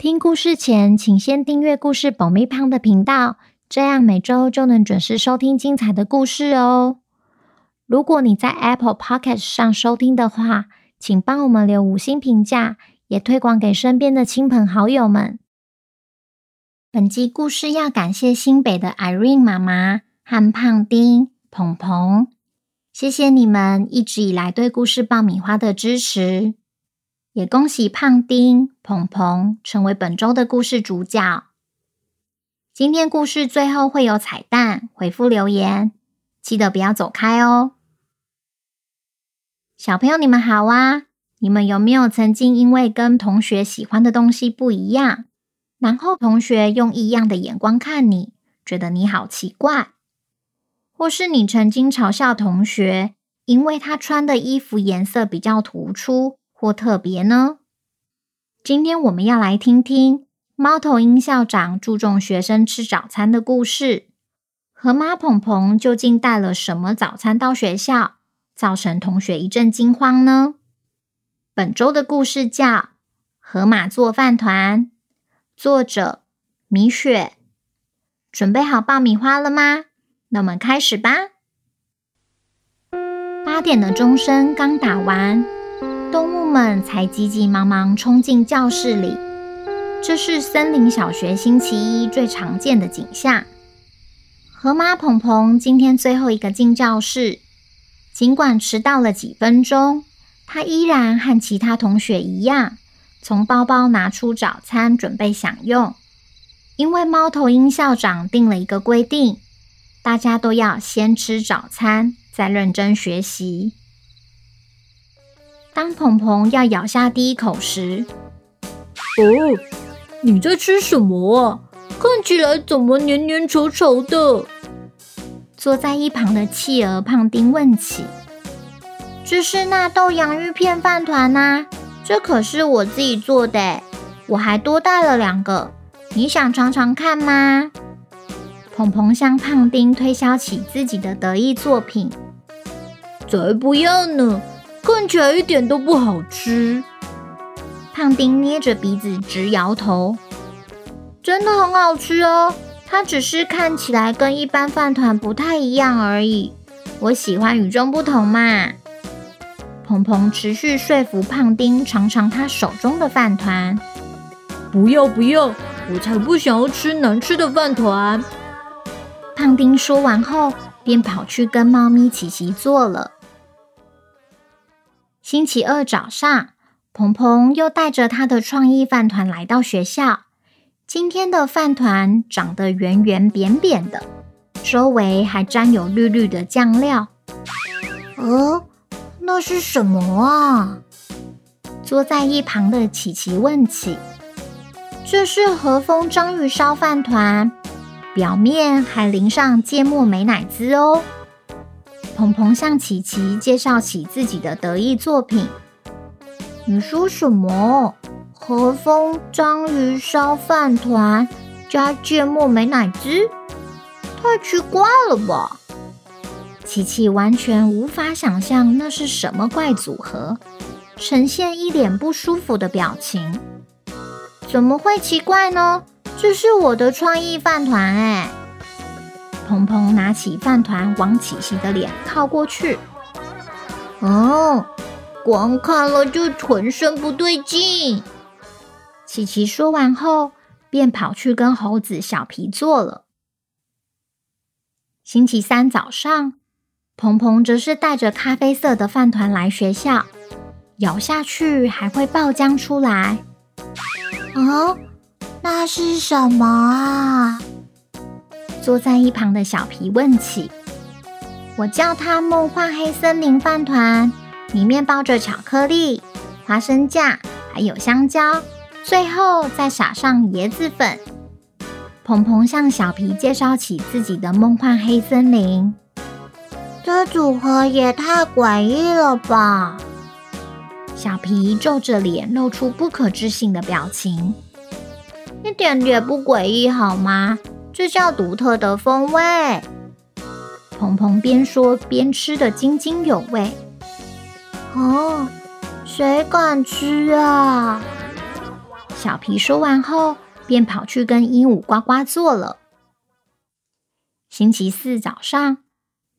听故事前，请先订阅故事爆米胖的频道，这样每周就能准时收听精彩的故事哦。如果你在 Apple Podcast 上收听的话，请帮我们留五星评价，也推广给身边的亲朋好友们。本集故事要感谢新北的 Irene 妈妈和胖丁、鹏鹏，谢谢你们一直以来对故事爆米花的支持。也恭喜胖丁、鹏鹏成为本周的故事主角。今天故事最后会有彩蛋，回复留言，记得不要走开哦。小朋友，你们好啊！你们有没有曾经因为跟同学喜欢的东西不一样，然后同学用异样的眼光看你，觉得你好奇怪？或是你曾经嘲笑同学，因为他穿的衣服颜色比较突出？或特别呢？今天我们要来听听猫头鹰校长注重学生吃早餐的故事。河马鹏鹏究竟带了什么早餐到学校，造成同学一阵惊慌呢？本周的故事叫《河马做饭团》，作者米雪。准备好爆米花了吗？那我们开始吧。八点的钟声刚打完。动物们才急急忙忙冲进教室里。这是森林小学星期一最常见的景象。河马鹏鹏今天最后一个进教室，尽管迟到了几分钟，他依然和其他同学一样，从包包拿出早餐准备享用。因为猫头鹰校长定了一个规定，大家都要先吃早餐，再认真学习。当鹏鹏要咬下第一口时，哦，你在吃什么啊？看起来怎么黏黏稠稠的？坐在一旁的企鹅胖丁问起。这是纳豆洋芋片饭团呐，这可是我自己做的，我还多带了两个，你想尝尝看吗？鹏鹏向胖丁推销起自己的得意作品。才不要呢！看起来一点都不好吃。胖丁捏着鼻子直摇头。真的很好吃哦，它只是看起来跟一般饭团不太一样而已。我喜欢与众不同嘛。鹏鹏持续说服胖丁尝尝他手中的饭团。不要不要，我才不想要吃难吃的饭团。胖丁说完后，便跑去跟猫咪琪琪做了。星期二早上，鹏鹏又带着他的创意饭团来到学校。今天的饭团长得圆圆扁扁的，周围还沾有绿绿的酱料。哦，那是什么啊？坐在一旁的琪琪问起。这是和风章鱼烧饭团，表面还淋上芥末美乃滋哦。鹏鹏向琪琪介绍起自己的得意作品。你说什么？和风章鱼烧饭团加芥末美乃滋？太奇怪了吧！琪琪完全无法想象那是什么怪组合，呈现一脸不舒服的表情。怎么会奇怪呢？这是我的创意饭团哎！鹏鹏拿起饭团往琪琪的脸靠过去。哦，光看了就浑身不对劲。琪琪说完后，便跑去跟猴子小皮做了。星期三早上，鹏鹏则是带着咖啡色的饭团来学校，咬下去还会爆浆出来。哦，那是什么啊？坐在一旁的小皮问起：“我叫它梦幻黑森林饭团，里面包着巧克力、花生酱，还有香蕉，最后再撒上椰子粉。”鹏鹏向小皮介绍起自己的梦幻黑森林。这组合也太诡异了吧！小皮皱着脸，露出不可置信的表情。一点也不诡异，好吗？这叫独特的风味。鹏鹏边说边吃得津津有味。哦，谁敢吃啊？小皮说完后，便跑去跟鹦鹉呱呱坐了。星期四早上。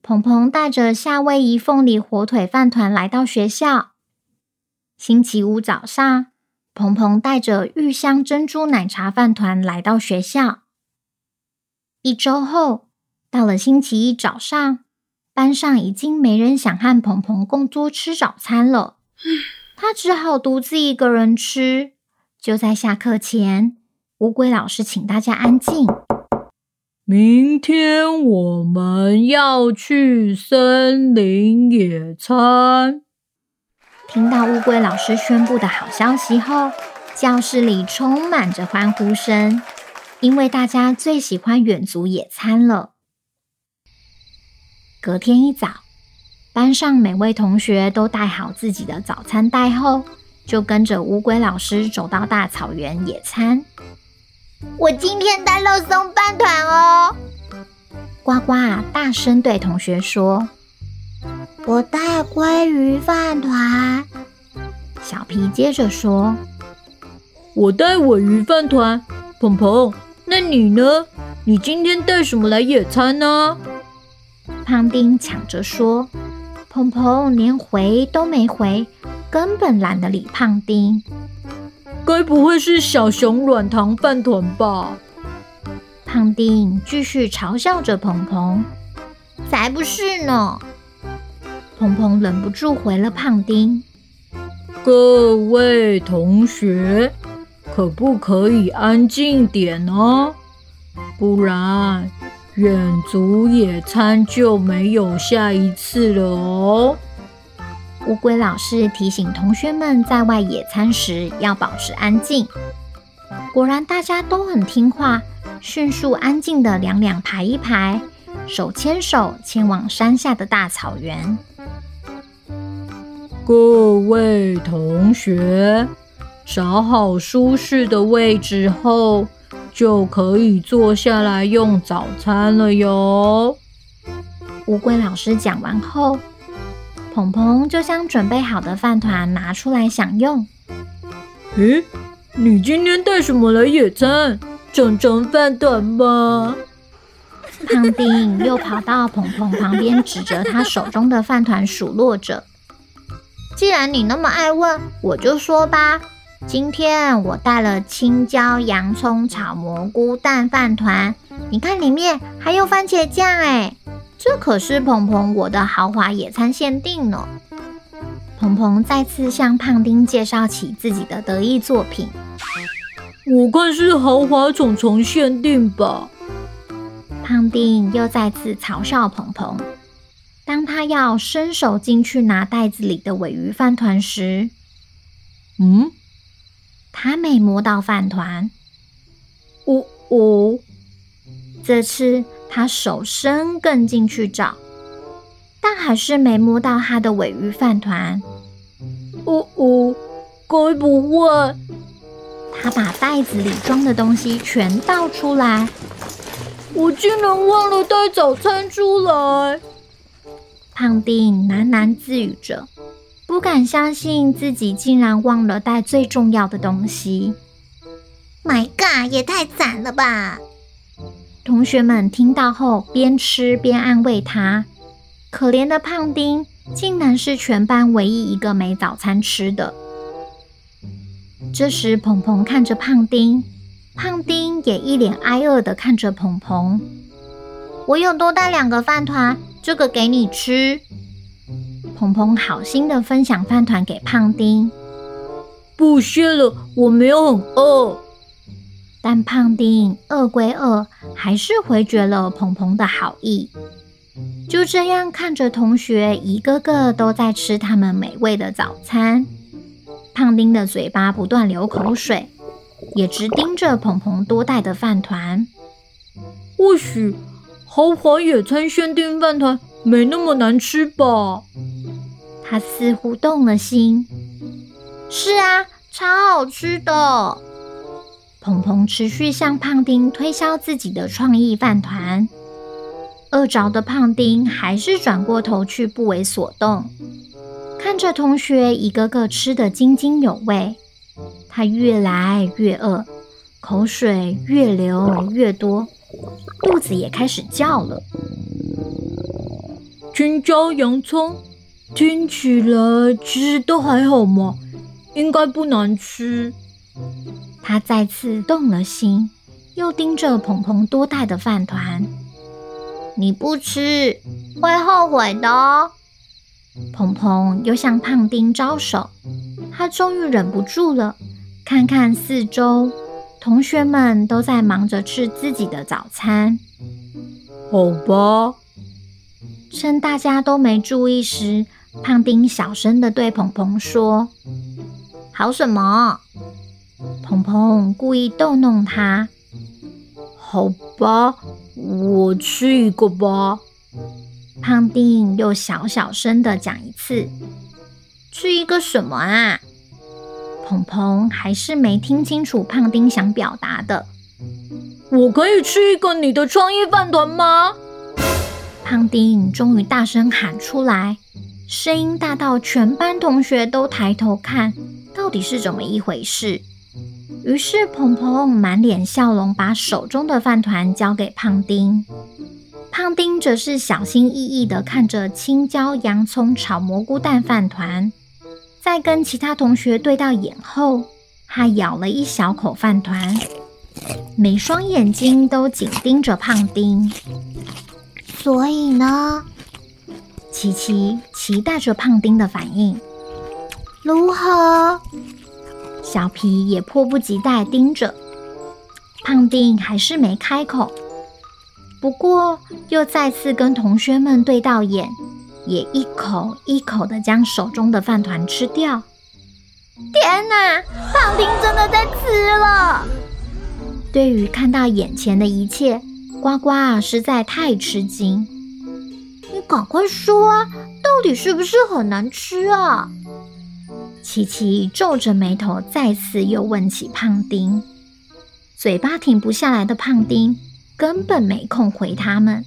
鹏鹏带着夏威夷凤梨火腿饭团来到学校。星期五早上，鹏鹏带着芋香珍珠奶茶饭团来到学校。一周后，到了星期一早上，班上已经没人想和鹏鹏共桌吃早餐了，他只好独自一个人吃。就在下课前，乌龟老师请大家安静。明天我们要去森林野餐。听到乌龟老师宣布的好消息后，教室里充满着欢呼声，因为大家最喜欢远足野餐了。隔天一早，班上每位同学都带好自己的早餐袋后，就跟着乌龟老师走到大草原野餐。我今天带肉松饭团哦！呱呱大声对同学说：“我带鲑鱼饭团。”小皮接着说：“我带尾鱼饭团。”芃芃，那你呢？你今天带什么来野餐呢？胖丁抢着说：“鹏鹏连回都没回，根本懒得理胖丁。”该不会是小熊软糖饭团吧？胖丁继续嘲笑着鹏鹏。才不是呢！鹏鹏忍不住回了胖丁。各位同学，可不可以安静点呢？不然远足野餐就没有下一次了哦。乌龟老师提醒同学们，在外野餐时要保持安静。果然，大家都很听话，迅速安静的两两排一排，手牵手前往山下的大草原。各位同学，找好舒适的位置后，就可以坐下来用早餐了哟。乌龟老师讲完后，鹏鹏就将准备好的饭团拿出来享用。咦，你今天带什么来野餐？整成饭团吗？胖丁又跑到鹏鹏旁边，指着他手中的饭团数落着。既然你那么爱问，我就说吧。今天我带了青椒、洋葱炒蘑菇蛋饭团，你看里面还有番茄酱哎。这可是鹏鹏我的豪华野餐限定呢！鹏鹏再次向胖丁介绍起自己的得意作品。我看是豪华虫虫限定吧。胖丁又再次嘲笑鹏鹏。当他要伸手进去拿袋子里的鮪鱼饭团时，嗯，他没摸到饭团。呜呜，这次。他手伸更进去找，但还是没摸到他的鮪鱼饭团。呜呜，该不会……他把袋子里装的东西全倒出来，我竟然忘了带早餐出来。胖丁喃喃自语着，不敢相信自己竟然忘了带最重要的东西。My God，也太惨了吧！同学们听到后，边吃边安慰他。可怜的胖丁，竟然是全班唯一一个没早餐吃的。这时，鹏鹏看着胖丁，胖丁也一脸挨饿的看着鹏鹏。我有多带两个饭团，这个给你吃。芃芃好心的分享饭团给胖丁。不谢了，我没有很饿。但胖丁饿归饿，还是回绝了鹏鹏的好意。就这样看着同学一个个都在吃他们美味的早餐，胖丁的嘴巴不断流口水，也直盯着鹏鹏多带的饭团。或许豪华野餐限定饭团没那么难吃吧？他似乎动了心。是啊，超好吃的。芃芃持续向胖丁推销自己的创意饭团。饿着的胖丁还是转过头去，不为所动。看着同学一个个吃得津津有味，他越来越饿，口水越流越多，肚子也开始叫了。青椒洋葱，听起来其实都还好嘛，应该不难吃。他再次动了心，又盯着鹏鹏多带的饭团。你不吃会后悔的哦。鹏鹏又向胖丁招手，他终于忍不住了，看看四周，同学们都在忙着吃自己的早餐。好吧，趁大家都没注意时，胖丁小声地对鹏鹏说：“好什么？”鹏鹏故意逗弄他。好吧，我吃一个吧。胖丁又小小声的讲一次：“吃一个什么啊？”鹏鹏还是没听清楚胖丁想表达的。我可以吃一个你的创意饭团吗？胖丁终于大声喊出来，声音大到全班同学都抬头看，到底是怎么一回事？于是鹏鹏满脸笑容，把手中的饭团交给胖丁。胖丁则是小心翼翼地看着青椒洋葱炒蘑菇蛋饭团，在跟其他同学对到眼后，他咬了一小口饭团，每双眼睛都紧盯着胖丁。所以呢？琪琪期待着胖丁的反应。如何？小皮也迫不及待盯着。胖丁还是没开口。不过，又再次跟同学们对到眼，也一口一口的将手中的饭团吃掉。天哪，胖丁真的在吃了！对于看到眼前的一切，呱呱实在太吃惊。赶快说啊，到底是不是很难吃啊？琪琪皱着眉头，再次又问起胖丁。嘴巴停不下来的胖丁。根本没空回他们，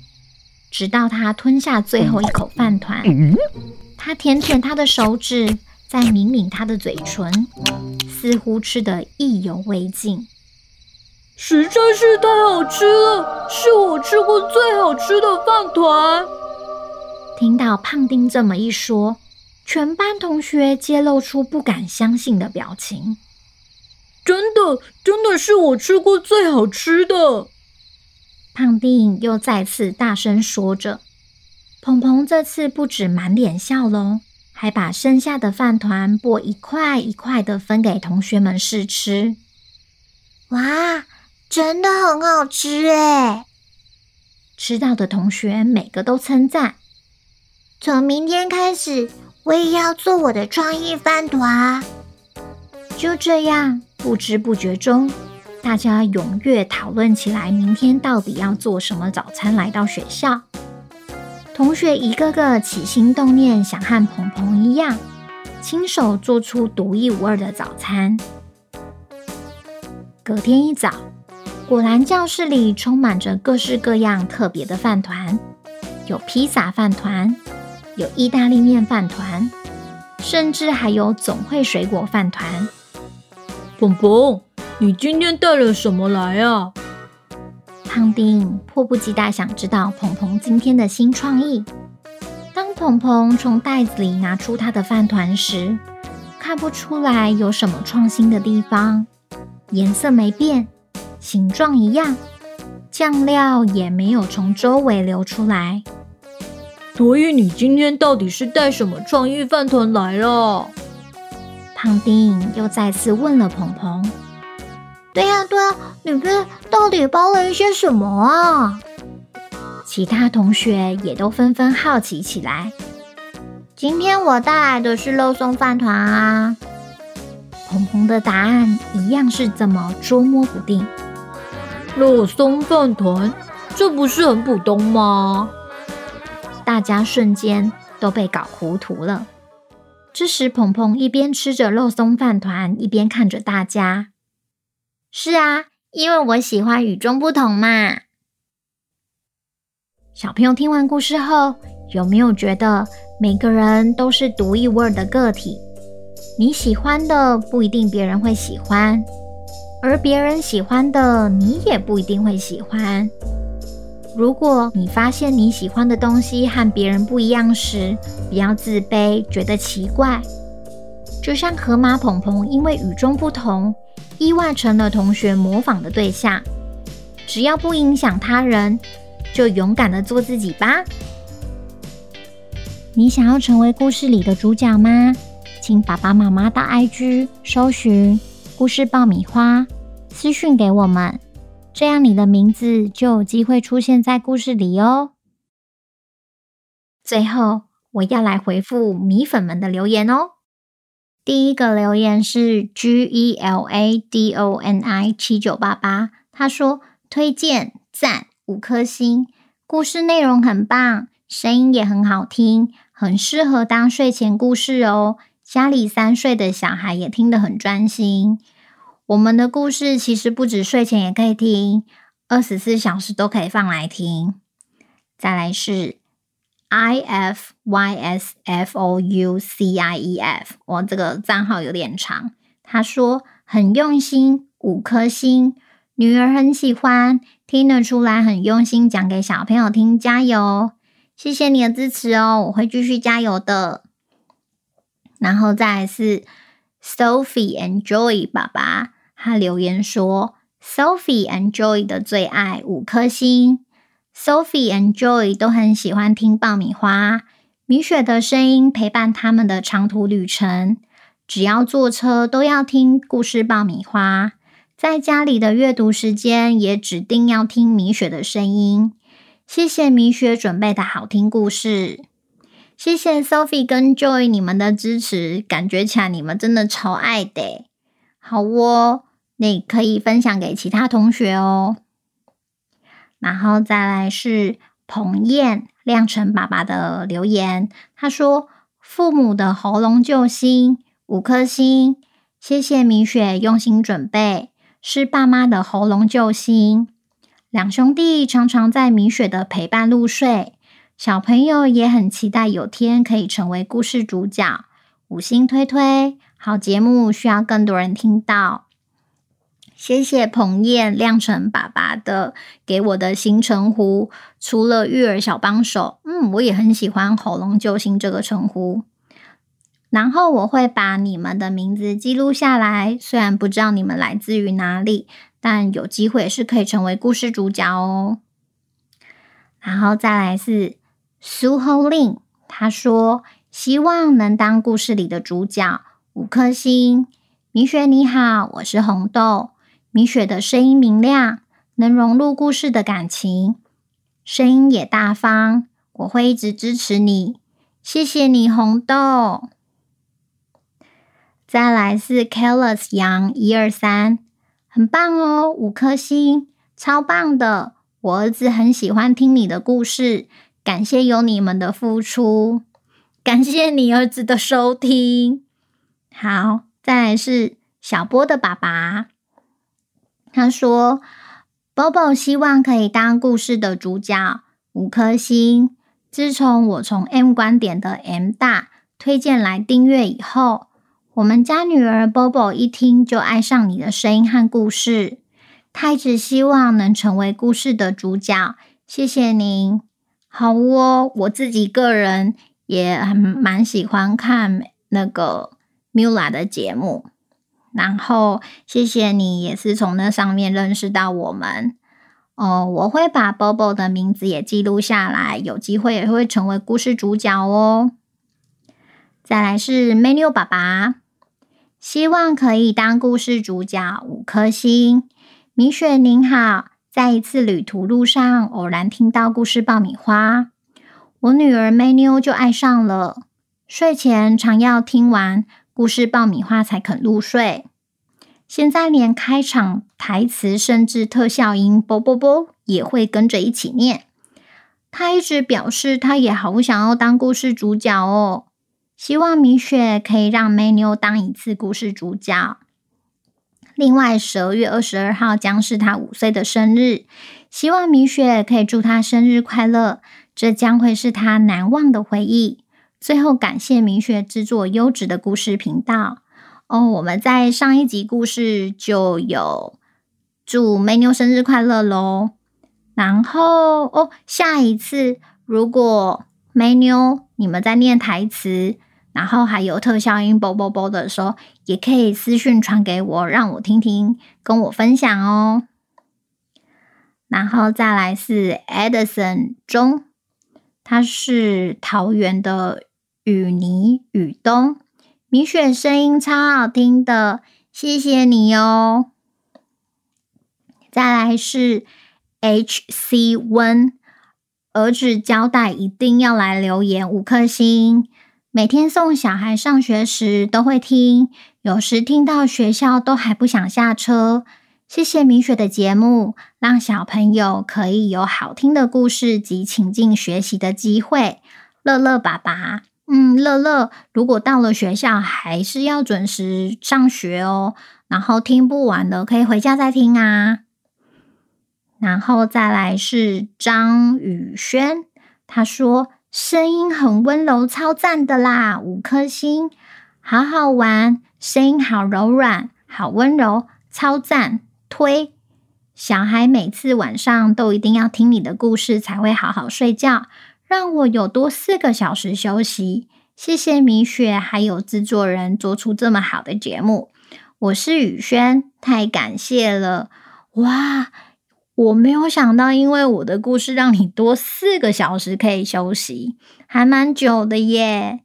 直到他吞下最后一口饭团，他舔舔他的手指，再抿抿他的嘴唇，似乎吃得意犹未尽。实在是太好吃了，是我吃过最好吃的饭团。听到胖丁这么一说，全班同学皆露出不敢相信的表情。真的，真的是我吃过最好吃的。胖丁又再次大声说着，鹏鹏这次不止满脸笑容，还把剩下的饭团剥一块一块的分给同学们试吃。哇，真的很好吃哎！吃到的同学每个都称赞。从明天开始，我也要做我的创意饭团。就这样，不知不觉中。大家踊跃讨论起来，明天到底要做什么早餐？来到学校，同学一个个起心动念，想和鹏鹏一样，亲手做出独一无二的早餐。隔天一早，果然教室里充满着各式各样特别的饭团，有披萨饭团，有意大利面饭团，甚至还有总会水果饭团。芃芃。你今天带了什么来啊？胖丁迫不及待想知道鹏鹏今天的新创意。当鹏鹏从袋子里拿出他的饭团时，看不出来有什么创新的地方，颜色没变，形状一样，酱料也没有从周围流出来。所以你今天到底是带什么创意饭团来了？胖丁又再次问了鹏鹏。对呀，对呀，里面到底包了一些什么啊？其他同学也都纷纷好奇起来。今天我带来的是肉松饭团啊。鹏鹏的答案一样是这么捉摸不定。肉松饭团，这不是很普通吗？大家瞬间都被搞糊涂了。这时，鹏鹏一边吃着肉松饭团，一边看着大家。是啊，因为我喜欢与众不同嘛。小朋友听完故事后，有没有觉得每个人都是独一无二的个体？你喜欢的不一定别人会喜欢，而别人喜欢的你也不一定会喜欢。如果你发现你喜欢的东西和别人不一样时，不要自卑，觉得奇怪。就像河马芃芃，因为与众不同，意外成了同学模仿的对象。只要不影响他人，就勇敢的做自己吧。你想要成为故事里的主角吗？请爸爸妈妈到 IG 搜寻故事爆米花，私讯给我们。这样你的名字就有机会出现在故事里哦。最后，我要来回复米粉们的留言哦。第一个留言是 G E L A D O N I 七九八八，他说推荐赞五颗星，故事内容很棒，声音也很好听，很适合当睡前故事哦。家里三岁的小孩也听得很专心。我们的故事其实不止睡前也可以听，二十四小时都可以放来听。再来是 I F Y S F O U C I E F，我这个账号有点长。他说很用心，五颗星，女儿很喜欢，听得出来很用心讲给小朋友听，加油！谢谢你的支持哦，我会继续加油的。然后再来是 Sophie and Joy 爸爸。他留言说：“Sophie and Joy 的最爱五颗星，Sophie and Joy 都很喜欢听爆米花，米雪的声音陪伴他们的长途旅程。只要坐车都要听故事爆米花，在家里的阅读时间也指定要听米雪的声音。谢谢米雪准备的好听故事，谢谢 Sophie 跟 Joy 你们的支持，感觉起来你们真的超爱的，好哦。”你可以分享给其他同学哦。然后再来是彭燕亮成爸爸的留言，他说：“父母的喉咙救星五颗星，谢谢米雪用心准备，是爸妈的喉咙救星。两兄弟常常在米雪的陪伴入睡，小朋友也很期待有天可以成为故事主角。五星推推，好节目需要更多人听到。”谢谢彭燕亮成爸爸的给我的新称呼，除了育儿小帮手，嗯，我也很喜欢喉咙救星这个称呼。然后我会把你们的名字记录下来，虽然不知道你们来自于哪里，但有机会是可以成为故事主角哦。然后再来是苏厚令，他说希望能当故事里的主角，五颗星。米雪你好，我是红豆。米雪的声音明亮，能融入故事的感情，声音也大方，我会一直支持你。谢谢你，红豆。再来是 Careless 杨一二三，很棒哦，五颗星，超棒的。我儿子很喜欢听你的故事，感谢有你们的付出，感谢你儿子的收听。好，再来是小波的爸爸。他说：“Bobo 希望可以当故事的主角，五颗星。自从我从 M 观点的 M 大推荐来订阅以后，我们家女儿 Bobo 一听就爱上你的声音和故事。她一直希望能成为故事的主角。谢谢您，好哦。我自己个人也很蛮喜欢看那个 Mula 的节目。”然后，谢谢你，也是从那上面认识到我们。哦，我会把 Bobo 的名字也记录下来，有机会也会成为故事主角哦。再来是 Menu 爸爸，希望可以当故事主角，五颗星。米雪您好，在一次旅途路上偶然听到故事爆米花，我女儿 Menu 就爱上了，睡前常要听完。故事爆米花才肯入睡。现在连开场台词甚至特效音“啵啵啵”也会跟着一起念。他一直表示，他也好想要当故事主角哦。希望米雪可以让梅妞当一次故事主角。另外，十二月二十二号将是他五岁的生日，希望米雪可以祝他生日快乐，这将会是他难忘的回忆。最后，感谢明雪制作优质的故事频道。哦，我们在上一集故事就有祝梅妞生日快乐喽。然后哦，下一次如果梅妞你们在念台词，然后还有特效音“啵啵啵”的时候，也可以私讯传给我，让我听听，跟我分享哦。然后再来是 Edison 中，他是桃园的雨泥雨东，米雪声音超好听的，谢谢你哦。再来是。H C 温儿子交代一定要来留言五颗星。每天送小孩上学时都会听，有时听到学校都还不想下车。谢谢米雪的节目，让小朋友可以有好听的故事及情境学习的机会。乐乐爸爸，嗯，乐乐，如果到了学校还是要准时上学哦。然后听不完的可以回家再听啊。然后再来是张宇轩，他说声音很温柔，超赞的啦，五颗星，好好玩，声音好柔软，好温柔，超赞，推。小孩每次晚上都一定要听你的故事才会好好睡觉，让我有多四个小时休息。谢谢米雪还有制作人做出这么好的节目，我是宇轩，太感谢了，哇！我没有想到，因为我的故事让你多四个小时可以休息，还蛮久的耶。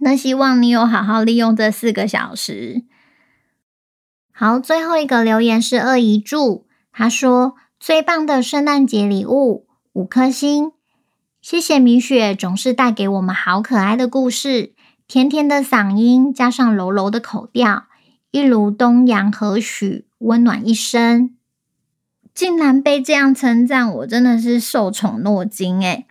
那希望你有好好利用这四个小时。好，最后一个留言是二姨柱，他说最棒的圣诞节礼物，五颗星。谢谢米雪，总是带给我们好可爱的故事，甜甜的嗓音加上柔柔的口调，一如东阳和许，温暖一生。竟然被这样称赞，我真的是受宠若惊诶。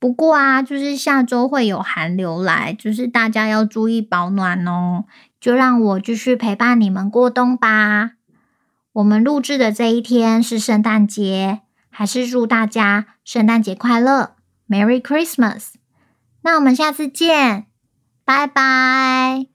不过啊，就是下周会有寒流来，就是大家要注意保暖哦。就让我继续陪伴你们过冬吧。我们录制的这一天是圣诞节，还是祝大家圣诞节快乐，Merry Christmas。那我们下次见，拜拜。